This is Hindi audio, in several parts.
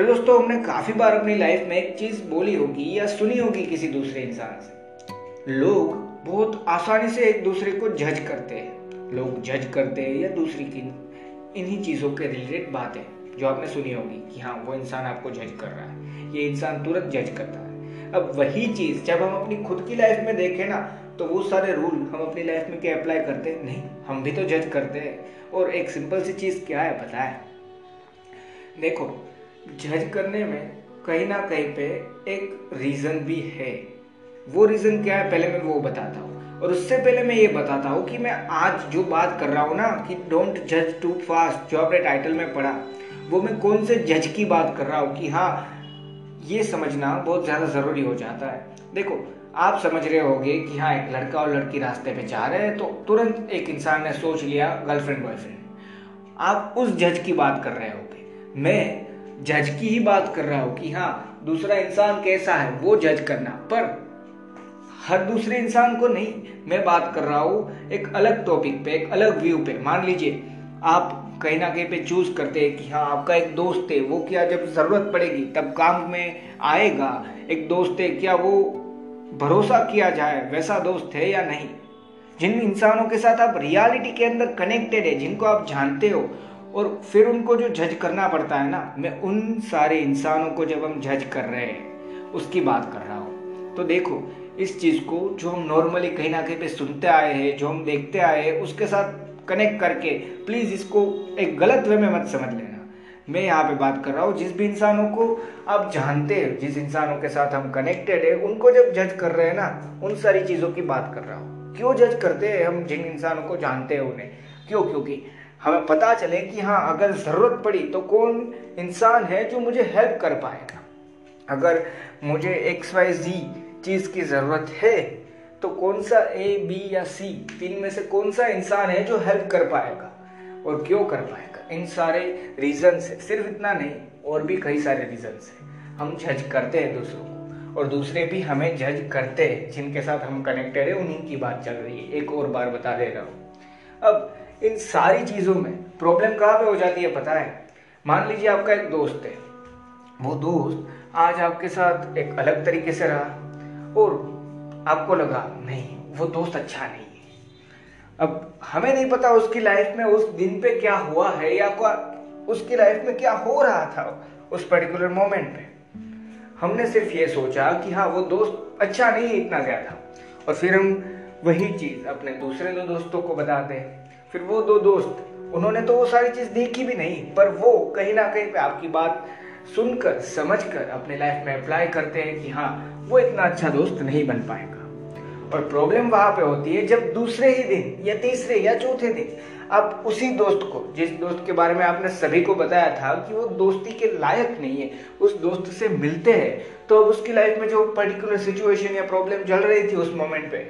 तो दोस्तों, हमने काफ़ी बार अपनी लाइफ में एक चीज़ बोली होगी या सुनी होगी किसी दूसरे इंसान से। लोग बहुत आसानी से एक दूसरे को जज करते हैं। लोग जज करते हैं या दूसरी की इन्हीं चीज़ों के रिलेटेड बातें जो आपने सुनी होगी कि हाँ वो इंसान आपको जज कर रहा है। ये इंसान तुरंत जज करता है। अब वही चीज़, जब हम अपनी खुद की लाइफ में देखें ना तो वो सारे रूल हम अपनी लाइफ में क्या अप्लाई करते हैं? नहीं, हम भी तो जज करते हैं। और एक सिंपल सी चीज़ क्या है, पता है? देखो जज करने में कहीं ना कहीं पे एक रीजन भी है। वो रीजन क्या है? पहले मैं वो बताता हूँ। और उससे पहले मैं ये बताता हूँ कि मैं आज जो बात कर रहा हूँ ना कि डोंट जज टू फास्ट जो आपने टाइटल में पढ़ा, वो मैं कौन से जज की बात कर रहा हूँ कि हाँ ये समझना बहुत ज़्यादा ज़रूरी हो जाता है। देखो, आप समझ रहे होगे कि हाँ एक लड़का और लड़की रास्ते पे जा रहे हैं तो तुरंत एक इंसान ने सोच लिया गर्लफ्रेंड बॉयफ्रेंड आप उस जज की बात कर रहे होगे। मैं जज की ही बात कर रहा हूँ कि हाँ दूसरा इंसान कैसा है, वो जज करना। पर हर दूसरे इंसान को नहीं, मैं बात कर रहा हूँ एक अलग टॉपिक पे, एक अलग व्यू पे। मान लीजिए, आप कहीं ना कहीं पे चूज़ करते हैं कि हाँ आपका एक दोस्त है, वो क्या जब ज़रूरत पड़ेगी, तब काम में आएगा, एक दोस्त है, क्या वो भरोसा किया जाए, वैसा दोस्त है या नहीं? जिन इंसानों के साथ आप रियलिटी के अंदर कनेक्टेड है, जिनको आप जानते हो और फिर उनको जो जज करना पड़ता है ना, मैं उन सारे इंसानों को जब हम जज कर रहे हैं, उसकी बात कर रहा हूँ। तो देखो, इस चीज़ को जो हम नॉर्मली कहीं ना कहीं पे सुनते आए हैं, जो हम देखते आए हैं, उसके साथ कनेक्ट करके प्लीज़ इसको एक गलत वे में मत समझ लेना। मैं यहाँ पे बात कर रहा हूँ, जिस भी इंसानों को आप जानते हैं, जिस इंसानों के साथ हम कनेक्टेड है, उनको जब जज कर रहे हैं ना, उन सारी चीज़ों की बात कर रहा हूँ। क्यों जज करते हैं हम जिन इंसानों को जानते हैं उन्हें? क्यों? क्योंकि हमें पता चले कि हाँ अगर ज़रूरत पड़ी तो कौन इंसान है जो मुझे हेल्प कर पाएगा? अगर मुझे एक्स वाई जी चीज़ की ज़रूरत है तो कौन सा ए बी या सी तीन में से कौन सा इंसान है जो हेल्प कर पाएगा और क्यों कर पाएगा? इन सारे रीजन से सिर्फ़ इतना नहीं, और भी कई सारे रीजन है। हम जज करते हैं दूसरों को, और दूसरे भी हमें जज करते हैं। जिनके साथ हम कनेक्टेड है, उन्हीं की बात चल रही है। एक और बार बता दे रहा हूँ। अब इन सारी चीज़ों में प्रॉब्लम कहाँ पे हो जाती है पता है? मान लीजिए आपका एक दोस्त है। वो दोस्त आज आपके साथ एक अलग तरीके से रहा और आपको लगा, नहीं, वो दोस्त अच्छा नहीं है। अब हमें नहीं पता उसकी लाइफ में उस दिन पे क्या हुआ है या उसकी लाइफ में क्या हो रहा था उस पर्टिकुलर मोमेंट पे। हमने सिर्फ़ ये सोचा कि हाँ वो दोस्त अच्छा नहीं है इतना ज़्यादा। और फिर हम वही चीज़ अपने दूसरे दो दोस्तों को बताते हैं। फिर वो दो दोस्त, उन्होंने तो वो सारी चीज़ देखी भी नहीं, पर वो कहीं ना कहीं पे आपकी बात सुनकर, समझकर अपने लाइफ में अप्लाई करते हैं कि हाँ वो इतना अच्छा दोस्त नहीं बन पाएगा। और प्रॉब्लम वहाँ पे होती है, जब दूसरे ही दिन या तीसरे या चौथे दिन आप उसी दोस्त को, जिस दोस्त के बारे में आपने सभी को बताया था कि वो दोस्ती के लायक नहीं है, उस दोस्त से मिलते हैं तो अब उसकी लाइफ में जो पर्टिकुलर सिचुएशन या प्रॉब्लम चल रही थी उस मोमेंट पे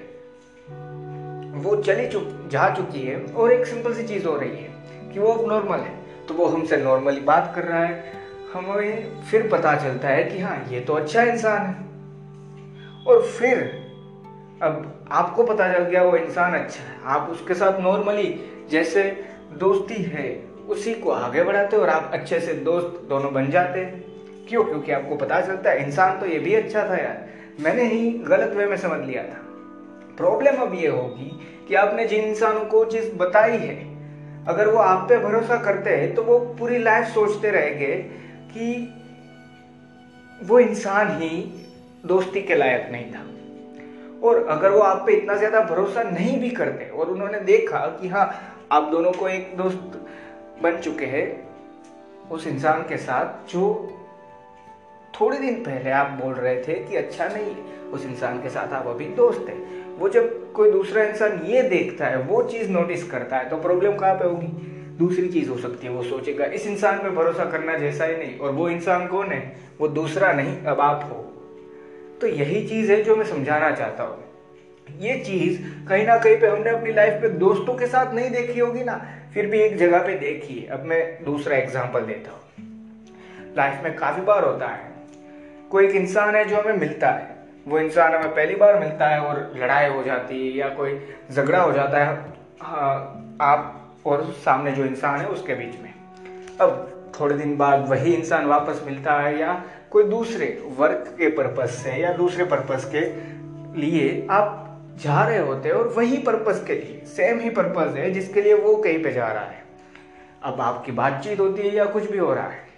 वो चली चुक, जा चुकी है और एक सिंपल सी चीज़ हो रही है कि वो अब नॉर्मल है। तो वो हमसे नॉर्मली बात कर रहा है। हमें फिर पता चलता है कि हाँ ये तो अच्छा इंसान है। और फिर अब आपको पता चल गया वो इंसान अच्छा है। आप उसके साथ नॉर्मली जैसे दोस्ती है, उसी को आगे बढ़ाते और आप अच्छे से दोस्त दोनों बन जाते हैं। क्यों? क्योंकि आपको पता चलता है, इंसान तो ये भी अच्छा था यार। मैंने ही गलत वे में समझ लिया था। प्रॉब्लम अब ये होगी कि आपने जिन इंसानों को चीज़ बताई है, अगर वो आप पे भरोसा करते हैं तो वो पूरी लाइफ सोचते रहेंगे कि वो इंसान ही दोस्ती के लायक नहीं था। और अगर वो आप पे इतना ज़्यादा भरोसा नहीं भी करते, और उन्होंने देखा कि हाँ आप दोनों को एक दोस्त बन चुके हैं, उस इंसान के साथ, जो थोड़े दिन पहले आप बोल रहे थे कि अच्छा नहीं है, उस इंसान के साथ आप अभी दोस्त हैं। वो जब कोई दूसरा इंसान ये देखता है, वो चीज़ नोटिस करता है तो प्रॉब्लम कहाँ पे होगी? दूसरी चीज़ हो सकती है, वो सोचेगा, इस इंसान पे भरोसा करना जैसा ही नहीं, और वो इंसान कौन है? वो दूसरा नहीं, अब आप हो। तो यही चीज़ है जो मैं समझाना चाहता हूँ। ये चीज़ कहीं ना कहीं पे हमने अपनी लाइफ में दोस्तों के साथ नहीं देखी होगी ना, फिर भी एक जगह पे देखी है। अब मैं दूसरा एग्ज़ाम्पल देता हूँ। लाइफ में काफ़ी बार होता है, कोई एक इंसान है जो हमें मिलता है। वो इंसान हमें पहली बार मिलता है और लड़ाई हो जाती है या कोई झगड़ा हो जाता है हाँ, आप और सामने जो इंसान है उसके बीच में। अब थोड़े दिन बाद वही इंसान वापस मिलता है या कोई दूसरे वर्क के पर्पज से या दूसरे पर्पज के लिए आप जा रहे होते हैं और वही पर्पज के लिए सेम ही पर्पज है जिसके लिए वो कहीं पे जा रहा है। अब आपकी बातचीत होती है या कुछ भी हो रहा है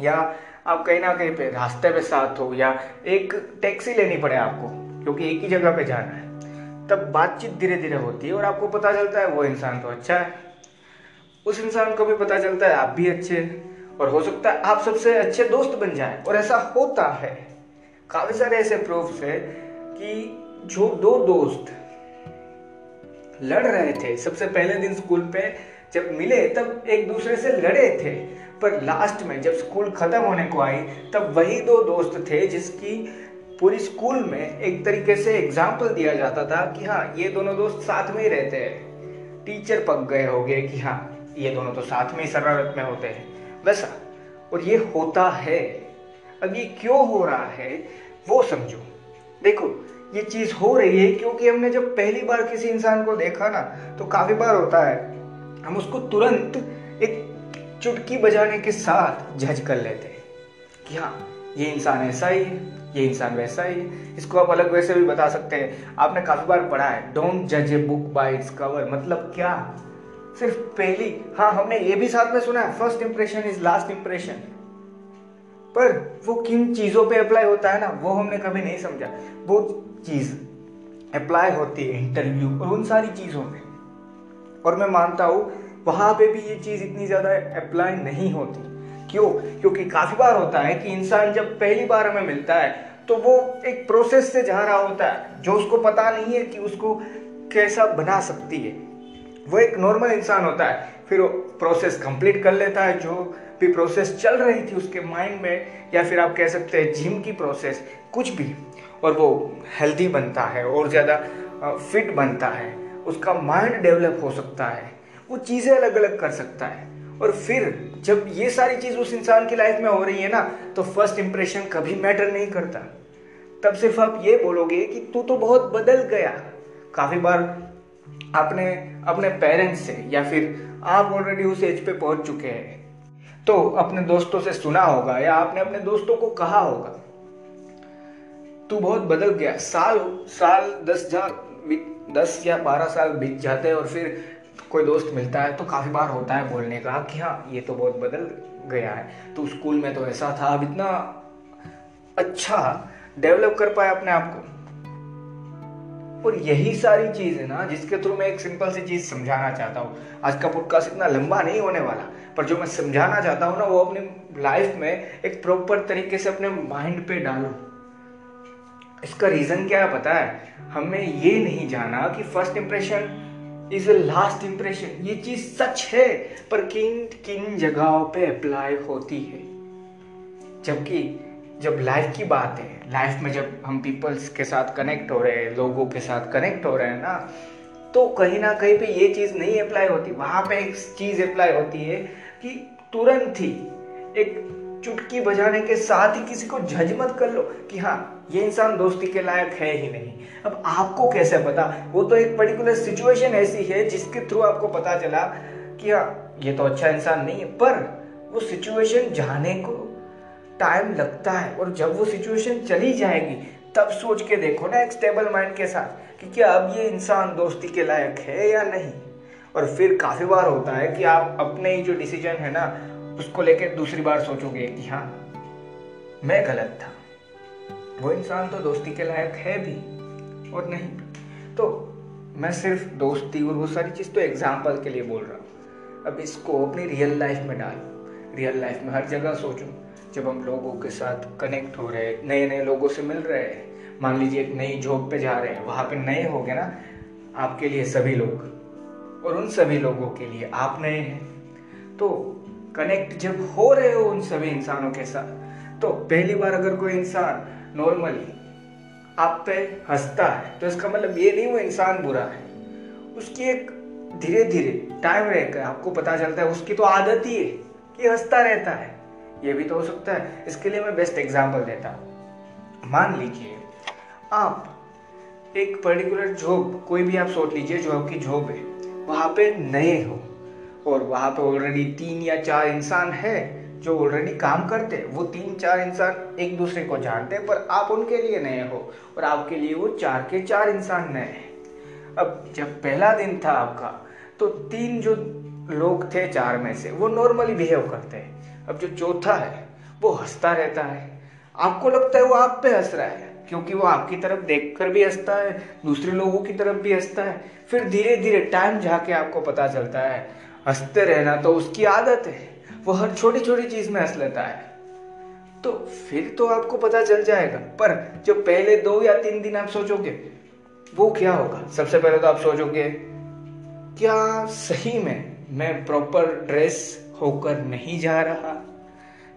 या आप कहीं ना कहीं पे रास्ते पे साथ हो या एक टैक्सी लेनी पड़े आपको, क्योंकि एक ही जगह पे जाना है, तब बातचीत धीरे धीरे होती है और आपको पता चलता है वो इंसान तो अच्छा है। उस इंसान को भी पता चलता है आप भी अच्छे और हो सकता है आप सबसे अच्छे दोस्त बन जाए और ऐसा होता है। काफ़ी सारे ऐसे प्रूफ है कि जो दो दोस्त लड़ रहे थे, सबसे पहले दिन स्कूल पे जब मिले तब एक दूसरे से लड़े थे पर लास्ट में जब स्कूल खत्म होने को आई, तब वही दो दोस्त थे जिसकी पूरी स्कूल में एक तरीके से एग्ज़ाम्पल दिया जाता था कि हाँ ये दोनों दोस्त साथ में ही रहते हैं। टीचर पक गए हो गए कि हाँ ये दोनों तो साथ में ही शरारत में होते हैं। वैसा और ये होता है। अब ये क्यों हो रहा है, वो समझो। देखो, ये चीज़ हो रही है क्योंकि हमने जब पहली बार किसी इंसान को देखा ना तो काफ़ी बार होता है, हम उसको तुरंत चुटकी बजाने के साथ जज कर लेते हैं कि हाँ ये इंसान ऐसा ही है, ये इंसान वैसा ही है। इसको आप अलग वैसे भी बता सकते हैं। आपने काफ़ी बार पढ़ा है डोंट जज a book by its cover मतलब क्या? सिर्फ़ पहली हाँ हमने ये भी साथ में सुना है first impression is last impression पर वो किन चीज़ों पे अप्लाई होता है ना, वो हमने कभी नहीं समझा। वो चीज़ अप्लाई होती है इंटरव्यू और उन सारी चीज़ों में। और मैं मानता हूँ वहाँ पे भी ये चीज़ इतनी ज़्यादा अप्लाई नहीं होती। क्यों? क्योंकि काफ़ी बार होता है कि इंसान जब पहली बार हमें मिलता है तो वो एक प्रोसेस से जा रहा होता है, जो उसको पता नहीं है कि उसको कैसा बना सकती है। वो एक नॉर्मल इंसान होता है, फिर वो प्रोसेस कंप्लीट कर लेता है, जो भी प्रोसेस चल रही थी उसके माइंड में, या फिर आप कह सकते हैं जिम की प्रोसेस कुछ भी, और वो हेल्दी बनता है, और ज़्यादा फिट बनता है, उसका माइंड डेवलप हो सकता है। वो चीज़ें अलग अलग कर सकता है। और फिर जब ये सारी चीज़ उस इंसान की लाइफ में हो रही है ना तो फ़र्स्ट इंप्रेशन कभी मैटर नहीं करता। तब सिर्फ़ आप ये बोलोगे कि तू तो बहुत बदल गया। काफ़ी बार आपने अपने पेरेंट्स से या फिर आप ऑलरेडी उस एज पे पहुँच चुके हैं। तो अपने दोस्तों से सुना होगा या आपने अपने दोस्तों को कहा होगा, तू बहुत बदल गया। साल साल दस जा, दस या बारह साल बीत जाते हैं और फिर कोई दोस्त मिलता है तो काफ़ी बार होता है बोलने का कि हाँ ये तो बहुत बदल गया है। तो स्कूल में तो ऐसा था, अब इतना अच्छा डेवलप कर पाया अपने आप को। और यही सारी चीज़ है ना, जिसके थ्रू मैं एक सिंपल सी चीज़ समझाना चाहता हूँ। आज का पॉडकास्ट इतना लंबा नहीं होने वाला, पर जो मैं समझाना चाहता हूँ ना, वो अपने लाइफ में एक प्रॉपर तरीके से अपने माइंड पे डालो। इसका रीजन क्या है पता है? हमने ये नहीं जाना कि first impression is last impression ये चीज़ सच है, पर किन किन जगहों पे अप्लाई होती है? जबकि जब लाइफ की बात है लाइफ में जब हम पीपल्स के साथ कनेक्ट हो रहे हैं, लोगों के साथ कनेक्ट हो रहे हैं ना तो कहीं ना कहीं पे ये चीज़ नहीं अप्लाई होती। वहाँ पे एक चीज़ अप्लाई होती है कि तुरंत ही एक चुटकी बजाने के साथ ही किसी को जज मत कर लो कि हाँ ये इंसान दोस्ती के लायक है ही नहीं। अब आपको कैसे पता? वो तो एक पर्टिकुलर सिचुएशन ऐसी है जिसके थ्रू आपको पता चला कि हाँ ये तो अच्छा इंसान नहीं है, पर वो सिचुएशन जाने को टाइम लगता है और जब वो सिचुएशन चली जाएगी, तब सोच के देखो ना एक स्टेबल माइंड के साथ कि क्या अब ये इंसान दोस्ती के लायक है या नहीं? और फिर काफ़ी बार होता है कि आप अपने ही जो डिसीज़न है ना उसको लेकर दूसरी बार सोचोगे कि हाँ मैं गलत था। वो इंसान तो दोस्ती के लायक है भी और नहीं। तो मैं सिर्फ़ दोस्ती और वो सारी चीज़ तो एग्ज़ाम्पल के लिए बोल रहा हूँ। अब इसको अपनी रियल लाइफ में डालो। रियल लाइफ में हर जगह सोचो। जब हम लोगों के साथ कनेक्ट हो रहे हैं नए नए लोगों से मिल रहे हैं, मान लीजिए एक नई जॉब पे जा रहे हैं, वहाँ पे नए हो गए ना, आपके लिए सभी लोग और उन सभी लोगों के लिए आप नए हैं। तो कनेक्ट जब हो रहे हो उन सभी इंसानों के साथ तो पहली बार अगर कोई इंसान नॉर्मली आप पे हंसता है तो इसका मतलब ये नहीं वो इंसान बुरा है। उसकी एक धीरे धीरे टाइम रहकर आपको पता चलता है, उसकी तो आदत ही है कि हंसता रहता है। ये भी तो हो सकता है। इसके लिए मैं बेस्ट एग्ज़ाम्पल देता हूँ। मान लीजिए, आप एक पर्टिकुलर जॉब कोई भी आप सोच लीजिए जो आपकी जॉब है, वहाँ पे नए हो। और वहाँ पे ऑलरेडी तीन या चार इंसान है जो ऑलरेडी काम करते हैं। वो तीन चार इंसान एक दूसरे को जानते हैं, पर आप उनके लिए नए हो और आपके लिए वो चार के चार इंसान नए हैं। अब जब पहला दिन था आपका तो तीन जो लोग थे चार में से, वो नॉर्मली बिहेव करते हैं। अब जो चौथा है, वो हंसता रहता है। आपको लगता है वो आप पे हंस रहा है, क्योंकि वो आपकी तरफ़ देखकर भी हंसता है, दूसरे लोगों की तरफ़ भी हंसता है। फिर धीरे धीरे टाइम जाके आपको पता चलता है हँसते रहना तो उसकी आदत है। वो हर छोटी छोटी चीज़ में हंस लेता है। तो फिर तो आपको पता चल जाएगा। पर जो पहले दो या तीन दिन आप सोचोगे, वो क्या होगा? सबसे पहले तो आप सोचोगे, क्या सही में मैं प्रॉपर ड्रेस होकर नहीं जा रहा?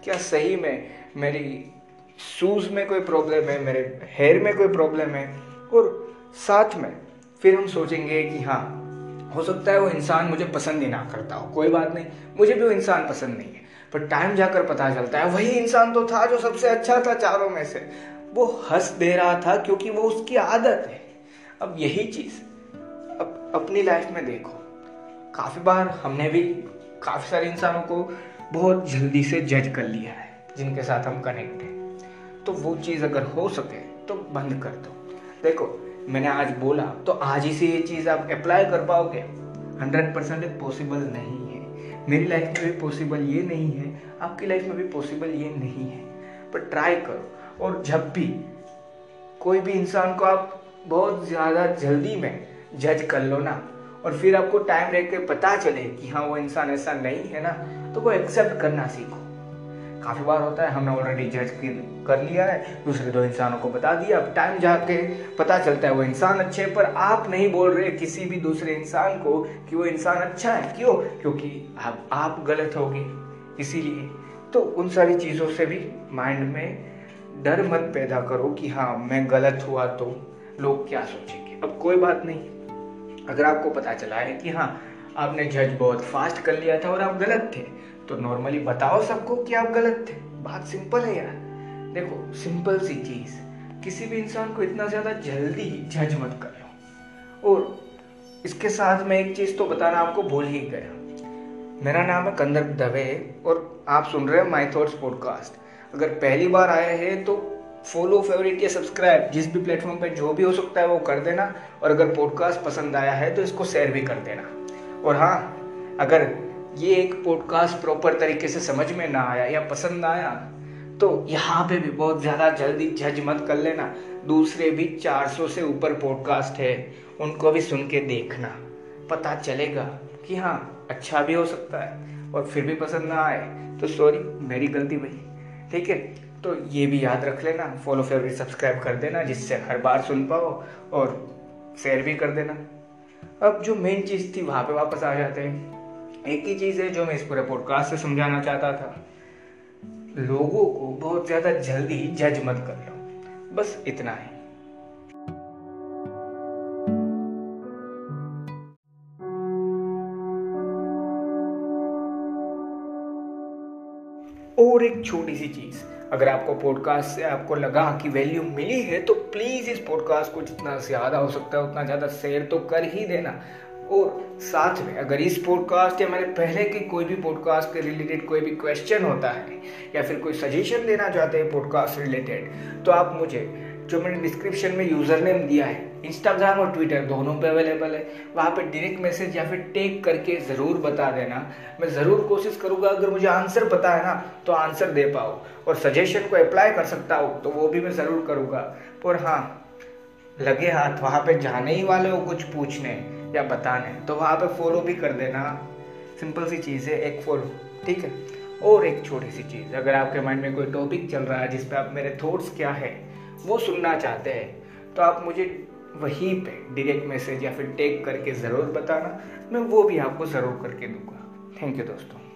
क्या सही में मेरी शूज़ में कोई प्रॉब्लम है, मेरे हेयर में कोई प्रॉब्लम है? और साथ में फिर हम सोचेंगे कि हाँ हो सकता है वो इंसान मुझे पसंद ही ना करता हो, कोई बात नहीं। मुझे भी वो इंसान पसंद नहीं है, पर टाइम जाकर पता चलता है, वही इंसान तो था जो सबसे अच्छा था चारों में से। वो हंस दे रहा था क्योंकि वो उसकी आदत है। अब यही चीज़, अब अपनी लाइफ में देखो। काफ़ी बार हमने भी काफ़ी सारे इंसानों को बहुत जल्दी से जज कर लिया है, जिनके साथ हम कनेक्ट हैं। तो वो चीज़ अगर हो सके तो बंद कर दो। देखो मैंने आज बोला तो आज ही से ये चीज़ आप अप्लाई कर पाओगे? हंड्रेड परसेंट पॉसिबल नहीं है। मेरी लाइफ में भी पॉसिबल ये नहीं है, आपकी लाइफ में भी पॉसिबल ये नहीं है। पर ट्राई करो। और जब भी कोई भी इंसान को आप बहुत ज़्यादा जल्दी में जज कर लो ना, और फिर आपको टाइम रह पता चले कि हाँ वो इंसान ऐसा नहीं है ना तो वो एक्सेप्ट करना सीखो। काफ़ी बार होता है, हमने ऑलरेडी जज कर लिया है, दूसरे दो इंसानों को बता दिया, अब टाइम जाके पता चलता है वो इंसान अच्छे पर आप नहीं बोल रहे किसी भी दूसरे इंसान को कि वो इंसान अच्छा है। क्यों? क्योंकि आप आप गलत होगी, इसीलिए। तो उन सारी चीज़ों से भी माइंड में डर मत पैदा करो कि हाँ मैं गलत हुआ तो लोग क्या सोचेंगे। अब कोई बात नहीं। अगर आपको पता चला है कि हाँ आपने जज बहुत फास्ट कर लिया था और आप गलत थे तो नॉर्मली बताओ सबको कि आप गलत थे। बात सिंपल है यार। देखो सिंपल सी चीज़। किसी भी इंसान को इतना ज़्यादा जल्दी जज मत कर लो और इसके साथ में एक चीज़ तो बताना आपको भूल ही गया। मेरा नाम है कंदर्प दवे और आप सुन रहे हैं माई थॉट्स पॉडकास्ट अगर पहली बार आए हैं तो फॉलो फेवरेट या सब्सक्राइब जिस भी प्लेटफॉर्म पे जो भी हो सकता है, वो कर देना। और अगर पॉडकास्ट पसंद आया है तो इसको शेयर भी कर देना। और हाँ अगर ये एक पॉडकास्ट प्रॉपर तरीके से समझ में ना आया या पसंद ना आया तो यहाँ पे भी बहुत ज़्यादा जल्दी जज मत कर लेना। दूसरे भी 400 से ऊपर पॉडकास्ट है, उनको भी सुन के देखना। पता चलेगा कि हाँ अच्छा भी हो सकता है और फिर भी पसंद ना आए। तो सॉरी मेरी गलती भाई ठीक है? तो ये भी याद रख लेना फॉलो फेवरेट सब्सक्राइब कर देना, जिससे हर बार सुन पाओ और शेयर भी कर देना। अब जो मेन चीज़ थी, वहाँ पे वापस आ जाते हैं। एक ही चीज़ है जो मैं इस पूरे पॉडकास्ट से समझाना चाहता था। लोगों को बहुत ज़्यादा जल्दी जज मत कर लो। बस इतना है। और एक छोटी सी चीज़, अगर आपको पॉडकास्ट से आपको लगा कि वैल्यू मिली है तो प्लीज़ इस पॉडकास्ट को जितना ज़्यादा हो सकता है, उतना ज़्यादा शेयर तो कर ही देना। और साथ में अगर इस पॉडकास्ट या मैंने पहले के कोई भी पॉडकास्ट के रिलेटेड कोई भी क्वेश्चन होता है, या फिर कोई सजेशन देना चाहते हैं पॉडकास्ट रिलेटेड तो आप मुझे जो मैंने डिस्क्रिप्शन में यूज़र नेम दिया है इंस्टाग्राम और ट्विटर दोनों पे अवेलेबल है। वहाँ पे डायरेक्ट मैसेज या फिर टेक करके ज़रूर बता देना। मैं ज़रूर कोशिश करूँगा, अगर मुझे आंसर पता है ना तो आंसर दे पाओ और सजेशन को अप्लाई कर सकता हूँ तो वो भी मैं ज़रूर करूँगा। और हाँ लगे हाथ वहाँ पे जाने ही वाले हो कुछ पूछने। या बताने तो वहाँ पे फॉलो भी कर देना। सिंपल सी चीज़ है, एक फॉलो ठीक है? और एक छोटी सी चीज़, अगर आपके माइंड में कोई टॉपिक चल रहा है जिस पर आप मेरे थॉट्स क्या है, वो सुनना चाहते हैं तो आप मुझे वहीं पे डायरेक्ट मैसेज या फिर टेक करके ज़रूर बताना, मैं वो भी आपको ज़रूर करके दूँगा। थैंक यू दोस्तों।